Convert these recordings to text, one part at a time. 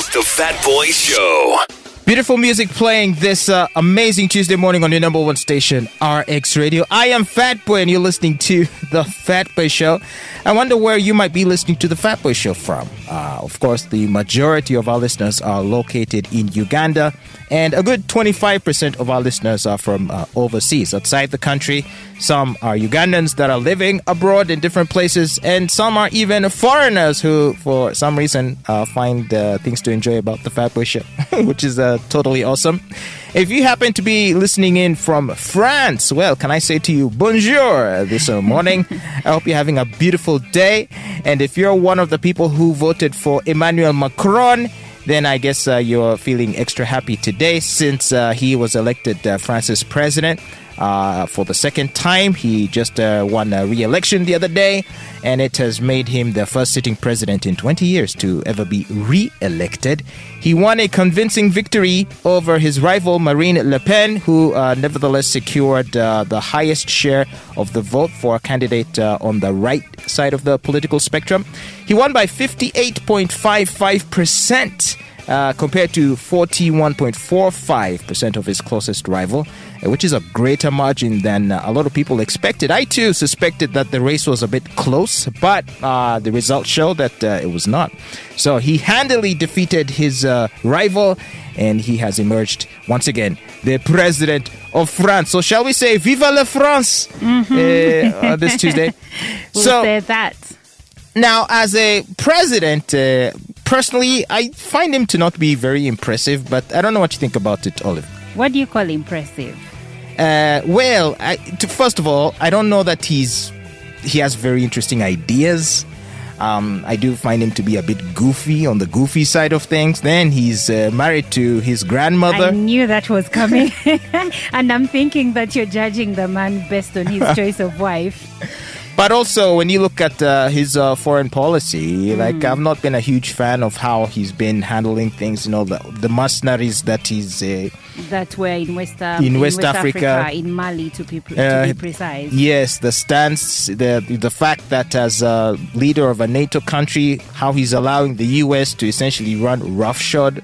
The, the Fat Boy Show. Beautiful music playing this uh, amazing Tuesday morning on your number one station, RX Radio. I am Fat Boy, and you're listening to The Fat Boy Show. I wonder where you might be listening to The Fat Boy Show from. Uh, of course, the majority of our listeners are located in Uganda, and a good 25% of our listeners are from uh, overseas, outside the country. Some are Ugandans that are living abroad in different places, and some are even foreigners who, for some reason, uh, find uh, things to enjoy about the Fat Boy Show, which is uh, totally awesome. If you happen to be listening in from France, well, can I say to you, bonjour this morning? I hope you're having a beautiful day. And if you're one of the people who voted for Emmanuel Macron, then I guess uh, you're feeling extra happy today since uh, he was elected uh, France's president uh, for the second time. He just uh, won a re election the other day, and it has made him the first sitting president in 20 years to ever be re elected. He won a convincing victory over his rival Marine Le Pen, who uh, nevertheless secured uh, the highest share of the vote for a candidate uh, on the right side of the political spectrum. He won by 58.55%. Uh, compared to 41.45% of his closest rival, which is a greater margin than uh, a lot of people expected. I too suspected that the race was a bit close, but uh, the results show that uh, it was not. So he handily defeated his uh, rival, and he has emerged once again the president of France. So shall we say, "Viva la France" Mm-hmm. this Tuesday? We'll so say that. now, as a president, uh, personally, I find him to not be very impressive, but I don't know what you think about it, Olive. What do you call impressive? Uh, well, I, to, first of all, I don't know that he's he has very interesting ideas. Um, I do find him to be a bit goofy on the goofy side of things. Then he's uh, married to his grandmother. I knew that was coming. and I'm thinking that you're judging the man based on his choice of wife. But also, when you look at uh, his uh, foreign policy, like I've not been a huge fan of how he's been handling things. You know, the, the mercenaries that he's uh, That were in West, uh, In West Africa. in Mali to be, to Uh, be precise. Yes, the stance, the the fact that as a leader of a NATO country, how he's allowing the U.S. to essentially run roughshod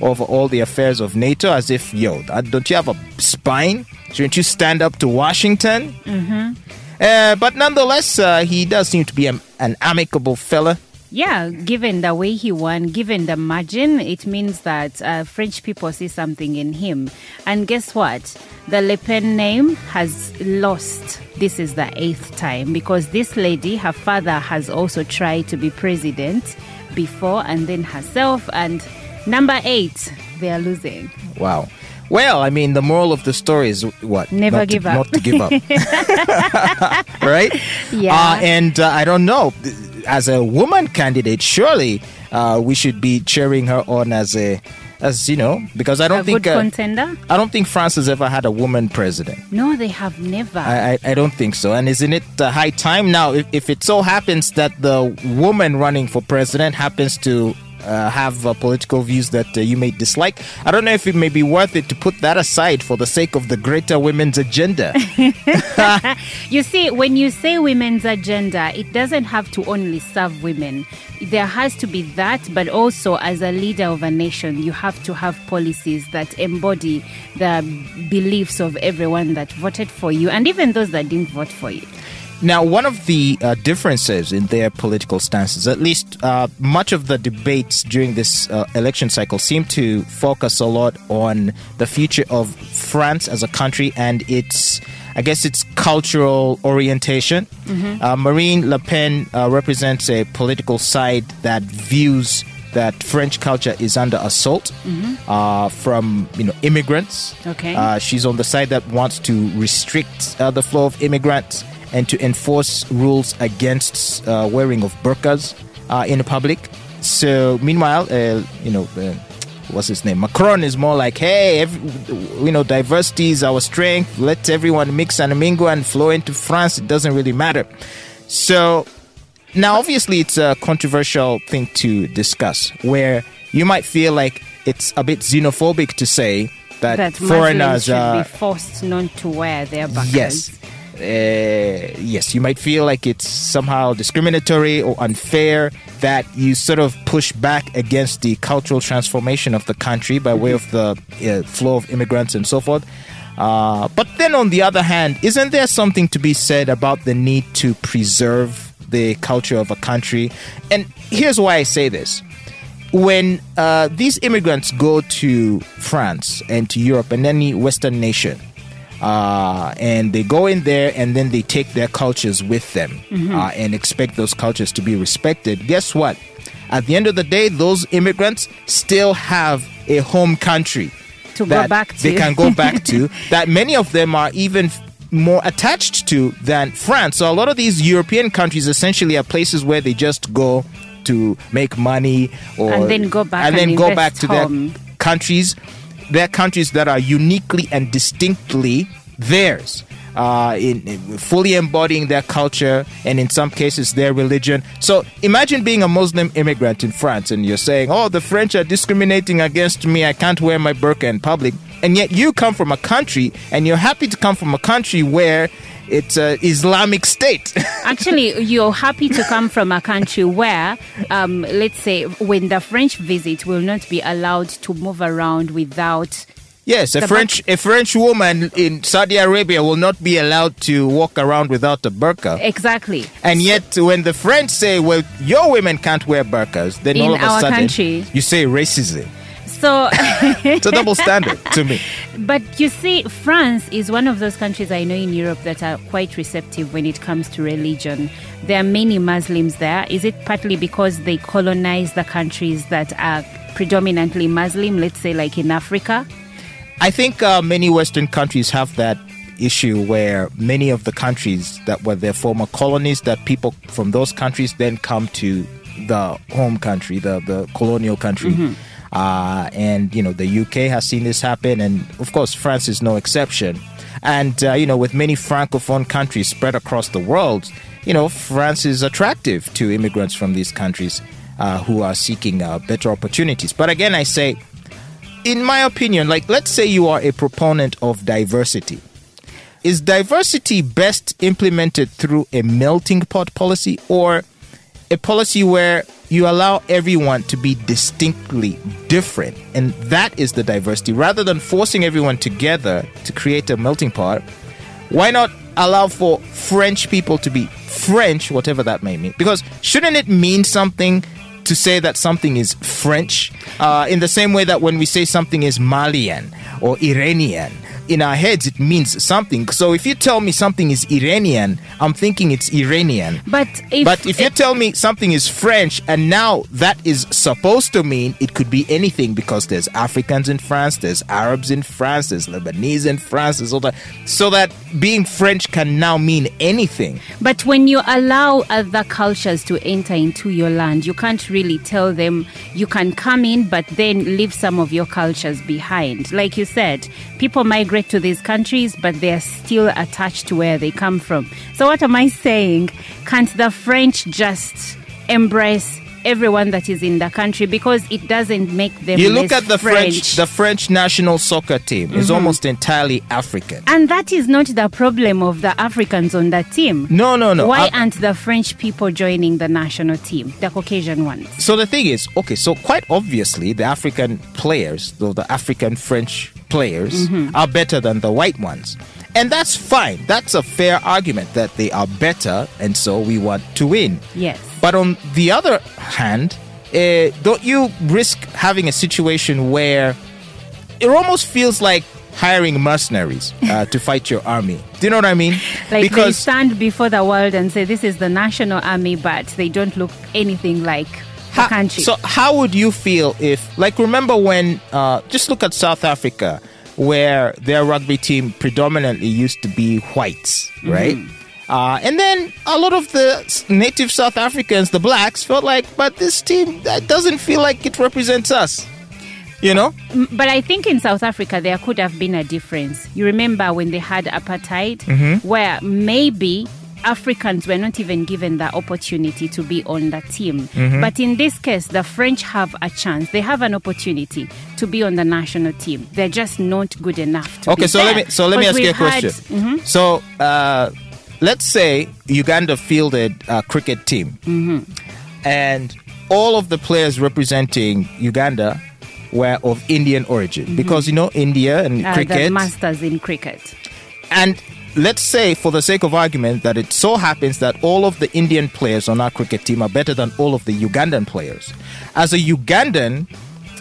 over all the affairs of NATO, as if, yo, uh, don't you have a spine? Shouldn't you stand up to Washington? Mm-hmm. Uh, but nonetheless, uh, he does seem to be a, an amicable fella. Yeah, given the way he won, given the margin, it means that uh, French people see something in him. And guess what? The Le Pen name has lost. This is the eighth time because this lady, her father, has also tried to be president before and then herself. And number eight, they are losing. Wow. Well, I mean, the moral of the story is what? Never Not to- give up. Not to give up. right? Yeah. Uh, and uh, I don't know. As a woman candidate, surely uh, we should be cheering her on as a, as you know, because I don't a think uh, contender? I don't think France has ever had a woman president. No, they have never. I, I, I don't think so. And isn't it uh, high time now? If, if it so happens that the woman running for president happens to uh, have uh, political views that uh, you may dislike, I don't know if it may be worth it to put that aside for the sake of the greater women's agenda. You see, when you say women's agenda, it doesn't have to only serve women. There has to be that, but also as a leader of a nation, you have to have policies that embody the beliefs of everyone that voted for you and even those that didn't vote for you. Now, one of the uh, differences in their political stances, at least uh, much of the debates during this uh, election cycle, seem to focus a lot on the future of France as a country and its, I guess, its cultural orientation. Uh, Marine Le Pen uh, represents a political side that views that French culture is under assault uh, from you know immigrants. Okay. Uh, she's on the side that wants to restrict uh, the flow of immigrants and to enforce rules against uh, wearing of burqas uh, in public. So, meanwhile, uh, you know, uh, what's his name? Macron is more like, hey, every, you know, diversity is our strength. Let everyone mix and mingle and flow into France. It doesn't really matter. So, now obviously it's a controversial thing to discuss where you might feel like it's a bit xenophobic to say that, That foreigners should are be forced not to wear their burqas. Yes. Uh, yes, you might feel like it's somehow discriminatory or unfair that you sort of push back against the cultural transformation of the country by way of the uh, flow of immigrants and so forth. Uh, but then, on the other hand, isn't there something to be said about the need to preserve the culture of a country? And here's why I say this. When uh, these immigrants go to France and to Europe and any Western nation, uh, and they go in there and then they take their cultures with them uh, and expect those cultures to be respected. Guess what? At the end of the day, those immigrants still have a home country To go back to. they can go back to. That many of them are even more attached to than France. So a lot of these European countries essentially are places where they just go to make money or And then go back and then go back to home. their countries. They're countries that are uniquely and distinctly theirs. Uh, in, in fully embodying their culture and in some cases their religion. So imagine being a Muslim immigrant in France and you're saying, "Oh, the French are discriminating against me. I can't wear my burqa in public." And yet you come from a country and you're happy to come from a country where it's a Islamic state. Actually, you're happy to come from a country where, um, let's say, when the French visit, will not be allowed to move around without. Yes, a French a French woman in Saudi Arabia will not be allowed to walk around without a burqa. Exactly. And yet, when the French say, "Well, your women can't wear burqas," then In all of a sudden country. you say racism. So, It's a double standard to me. but you see, France is one of those countries I know in Europe that are quite receptive when it comes to religion. There are many Muslims there. Is it partly because they colonize the countries that are predominantly Muslim, let's say like in Africa? I think uh, many Western countries have that issue where many of the countries that were their former colonies, that people from those countries then come to the home country, the, the colonial country. Uh, and, you know, the UK has seen this happen, and of course, France is no exception. And, uh, you know, with many Francophone countries spread across the world, you know, France is attractive to immigrants from these countries uh, who are seeking uh, better opportunities. But again, I say, in my opinion, like let's say you are a proponent of diversity. Is diversity best implemented through a melting pot policy or a policy where you allow everyone to be distinctly different? And that is the diversity. Rather than forcing everyone together to create a melting pot, why not allow for French people to be French, whatever that may mean? Because shouldn't it mean something to say that something is French? Uh, in the same way that when we say something is Malian or Iranian, in our heads it means something. So if you tell me something is Iranian, I'm thinking it's Iranian. But if, But if you tell me something is French and now that is supposed to mean it could be anything because there's Africans in France, there's Arabs in France, there's Lebanese in France, there's all that. So that being French can now mean anything. But when you allow other cultures to enter into your land, you can't really tell them you can come in, but then leave some of your cultures behind. Like you said, people migrate to these countries, but they're still attached to where they come from. So, what am I saying? Can't the French just embrace? Everyone that is in the country because it doesn't make them. You look at the French, the French national soccer team is mm-hmm. almost entirely African. and that is not the problem of the Africans on that team. No, no, no. Why I- aren't the French people joining the national team, the Caucasian ones? So the thing is, okay, so quite obviously the African players, though the African French players mm-hmm. are better than the white ones. And that's fine. That's a fair argument that they are better and so we want to win. Yes. But on the other hand, uh, don't you risk having a situation where it almost feels like hiring mercenaries uh, to fight your army? Do you know what I mean? Like they stand before the world and say, this is the national army, but they don't look anything like the How- country. So, how would you feel if, like, remember when, uh, just look at South Africa, where their rugby team predominantly used to be whites, Mm-hmm. right? Uh, and then a lot of the native South Africans, the blacks, felt like, but this team that doesn't feel like it represents us. You know? But I think in South Africa, there could have been a difference. You remember when they had apartheid, Mm-hmm. where maybe Africans were not even given the opportunity to be on the team. Mm-hmm. But in this case, the French have a chance. They have an opportunity to be on the national team. They're just not good enough to Okay, so let me so let me ask you a we've had- question. Mhm. So, uh, let's say Uganda fielded a cricket team, and all of the players representing Uganda were of Indian origin because you know India and Uh, the cricket. masters in cricket. And let's say, for the sake of argument, that it so happens that all of the Indian players on our cricket team are better than all of the Ugandan players. As a Ugandan,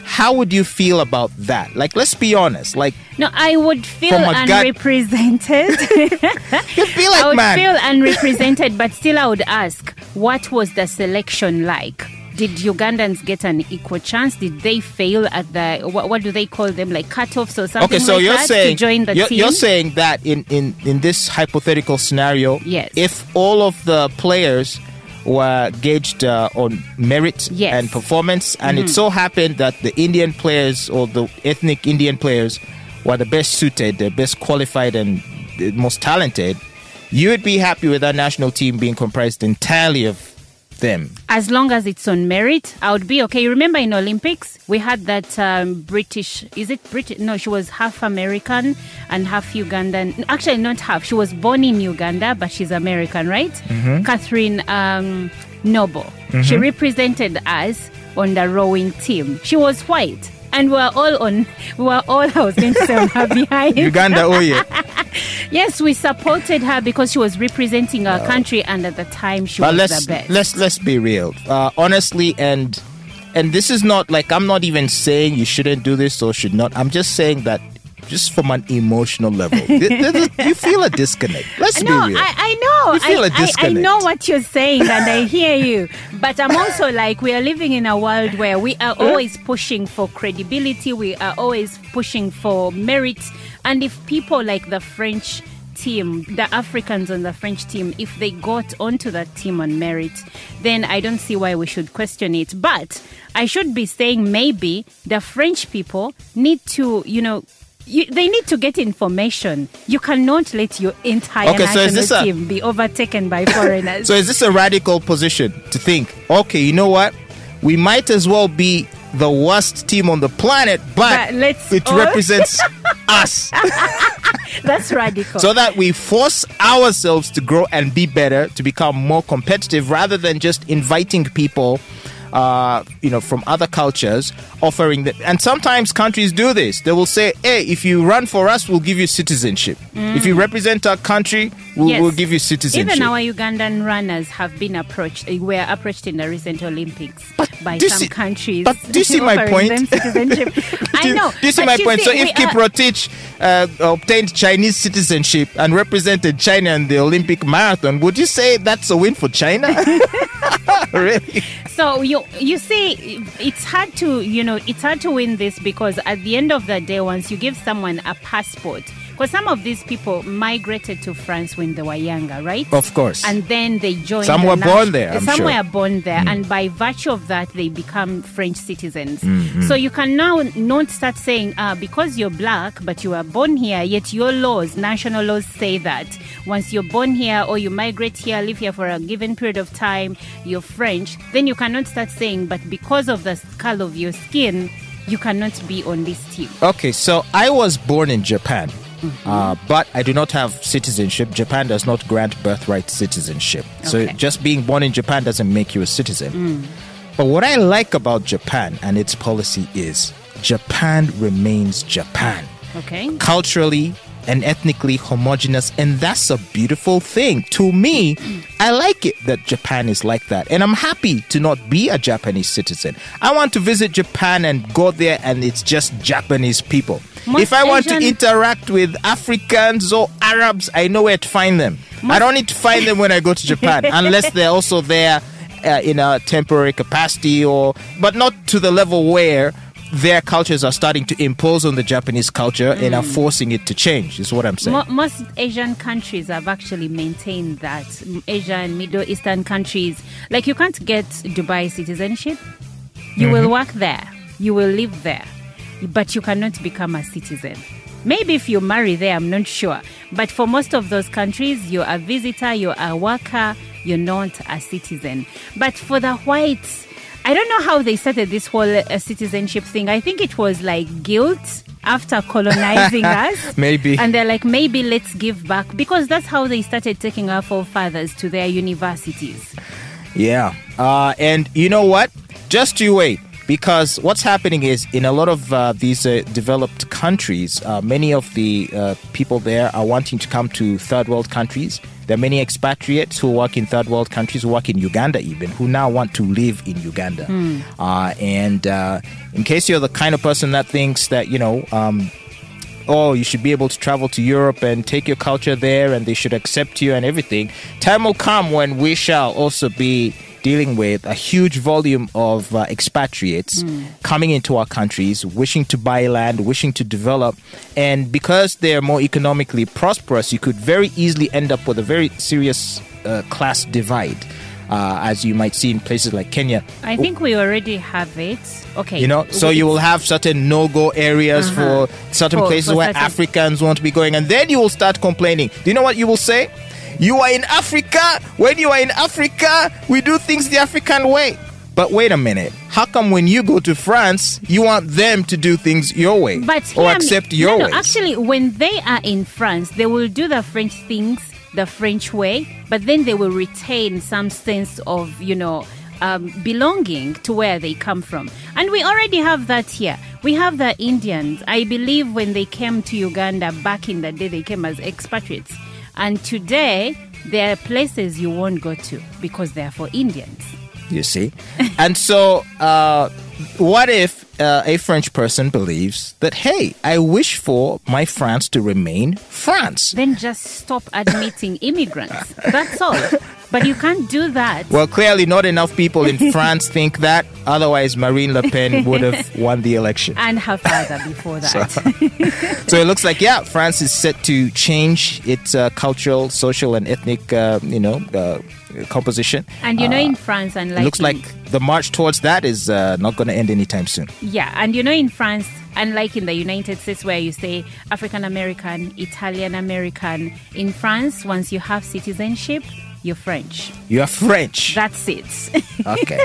how would you feel about that? Like, let's be honest. Like, No, I would feel unrepresented. you feel like, I would man. feel unrepresented, but still I would ask, what was the selection like? Did Ugandans get an equal chance? Did they fail at the what, what do they call them like cutoffs or something okay, so like you're saying to join the you're, team? you're saying that in, in in this hypothetical scenario, Yes. if all of the players were gauged uh, on merit Yes. Mm-hmm. and performance, and it so happened that the Indian players or the ethnic Indian players were the best suited, the best qualified, and the most talented, you would be happy with our national team being comprised entirely of them. as long as it's on merit, I would be okay. Remember in Olympics, we had that um, British, is it British? No, she was half American and half Ugandan. Actually, not half. She was born in Uganda, but she's American, right? Catherine um, Noble. She represented us on the rowing team. She was white. And we're all on, We're all, I was going to say on her behind. Uganda, oh yeah. Yes, we supported her because she was representing our country, and at the time she but was let's the best. let's let's be real uh, honestly and and this is not like i'm not even saying you shouldn't do this or should not i'm just saying that just from an emotional level you feel a disconnect let's no, be real I, I know. You feel I, a I, I disconnect. I know what you're saying and I hear you. But I'm also like, we are living in a world where we are always pushing for credibility, we are always pushing for merit. And if people like the French team, the Africans on the French team, if they got onto that team on merit, then I don't see why we should question it. But I should be saying maybe the French people need to, you know, you, they need to get information. You cannot let your entire Okay, so national a- team be overtaken by foreigners. so is this a radical position to think okay you know what we might as well be the worst team on the planet but, But let's it all- represents us That's radical. so that we force ourselves to grow and be better to become more competitive rather than just inviting people uh, you know from other cultures offering them and sometimes countries do this they will say hey if you run for us we'll give you citizenship if you represent our country we'll, Mm. Yes. we'll give you citizenship Even our Ugandan runners have been approached. uh, Were approached in the recent Olympics by some see- countries. but do you see my point? citizenship. I know. do you see my point? so if we Kip uh, obtained Chinese citizenship and represented China in the Olympic marathon, would you say that's a win for China? really? So you you see, it's hard to you know it's hard to win this because at the end of the day, once you give someone a passport, because some of these people migrated to France when they were younger, right? Of course. And then they joined. Some were born there, I'm some sure. Mm. were born there, and by virtue of that, they become French citizens. Mm-hmm. So you can now not start saying, ah, because you're black, but you were born here, yet your laws, national laws, say that once you're born here or you migrate here, live here for a given period of time, you're French. Then you cannot start saying, but because of the color of your skin, you cannot be on this team. Okay, so I was born in Japan, Mm-hmm. uh, but I do not have citizenship. Japan does not grant birthright citizenship. So just being born in Japan doesn't make you a citizen. Mm. But what I like about Japan and its policy is Japan remains Japan. Okay. culturally and ethnically homogenous and that's a beautiful thing to me i like it that japan is like that and i'm happy to not be a japanese citizen i want to visit japan and go there and it's just japanese people Most if i want to interact with africans or arabs i know where to find them i don't need to find them when i go to japan unless they're also there uh, in a temporary capacity or but not to the level where their cultures are starting to impose on the Japanese culture and are forcing it to change, is what I'm saying. Mo- most Asian countries have actually maintained that. Asian, Middle Eastern countries, like you can't get Dubai citizenship. You will work there, you will live there, but you cannot become a citizen. Maybe if you marry there, I'm not sure. But for most of those countries, you're a visitor, you're a worker, you're not a citizen. But for the whites, I don't know how they started this whole uh, citizenship thing. I think it was like guilt after colonizing us. Maybe. And they're like, maybe let's give back because that's how they started taking our forefathers to their universities. Yeah. Uh, and you know what? Just you wait. Because what's happening is in a lot of uh, these uh, developed countries, uh, many of the uh, people there are wanting to come to third world countries. There are many expatriates who work in third world countries, who work in Uganda even, who now want to live in Uganda. Uh, and uh, in case you're the kind of person that thinks that, you know, um, oh, you should be able to travel to Europe and take your culture there and they should accept you and everything. Time will come when we shall also be dealing with a huge volume of uh, expatriates coming into our countries, wishing to buy land, wishing to develop. And because they're more economically prosperous, you could very easily end up with a very serious uh, class divide. Uh, as you might see in places like Kenya, I think we already have it. Okay. you know, so you will have certain no-go areas Uh-huh. for certain For- places for where certain- Africans won't be going, and then you will start complaining. Do you know what you will say? You are in Africa. When you are in Africa, we do things the African way. But wait a minute. How come when you go to France, you want them to do things your way But or hear accept your no, no, actually, when they are in France, they will do the French things the French way, but then they will retain some sense of, you know, um, belonging to where they come from. And we already have that here. We have the Indians. I believe when they came to Uganda back in the day, they came as expatriates. And today, there are places you won't go to because they are for Indians. you see and so uh, what if uh, a french person believes that hey i wish for my france to remain france Then just stop admitting immigrants. That's all. But you can't do that. well clearly not enough people in france think that otherwise marine le pen would have won the election and her father before that. so it looks like yeah france is set to change its uh, cultural social and ethnic uh, you know uh, composition and you know, in France, and it looks like the march towards that is uh, not going to end anytime soon yeah, and you know, in France, unlike in the United States where you say African American, Italian American, in France, once you have citizenship, you're French. you are french That's it. Okay.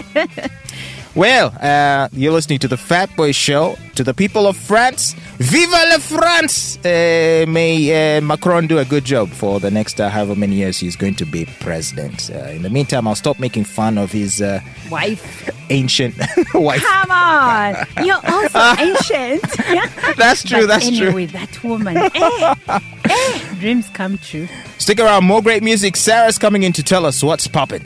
well, uh, you're listening to the Fat Boy Show. To the people of France, Viva la France! Uh, may uh, Macron do a good job for the next uh, however many years he's going to be president. Uh, in the meantime, I'll stop making fun of his uh, Wife. ancient wife. Come on. You're also ancient. That's true, But that's true. anyway, that woman. eh, eh, dreams come true. Stick around, more great music. Sarah's coming in to tell us what's popping.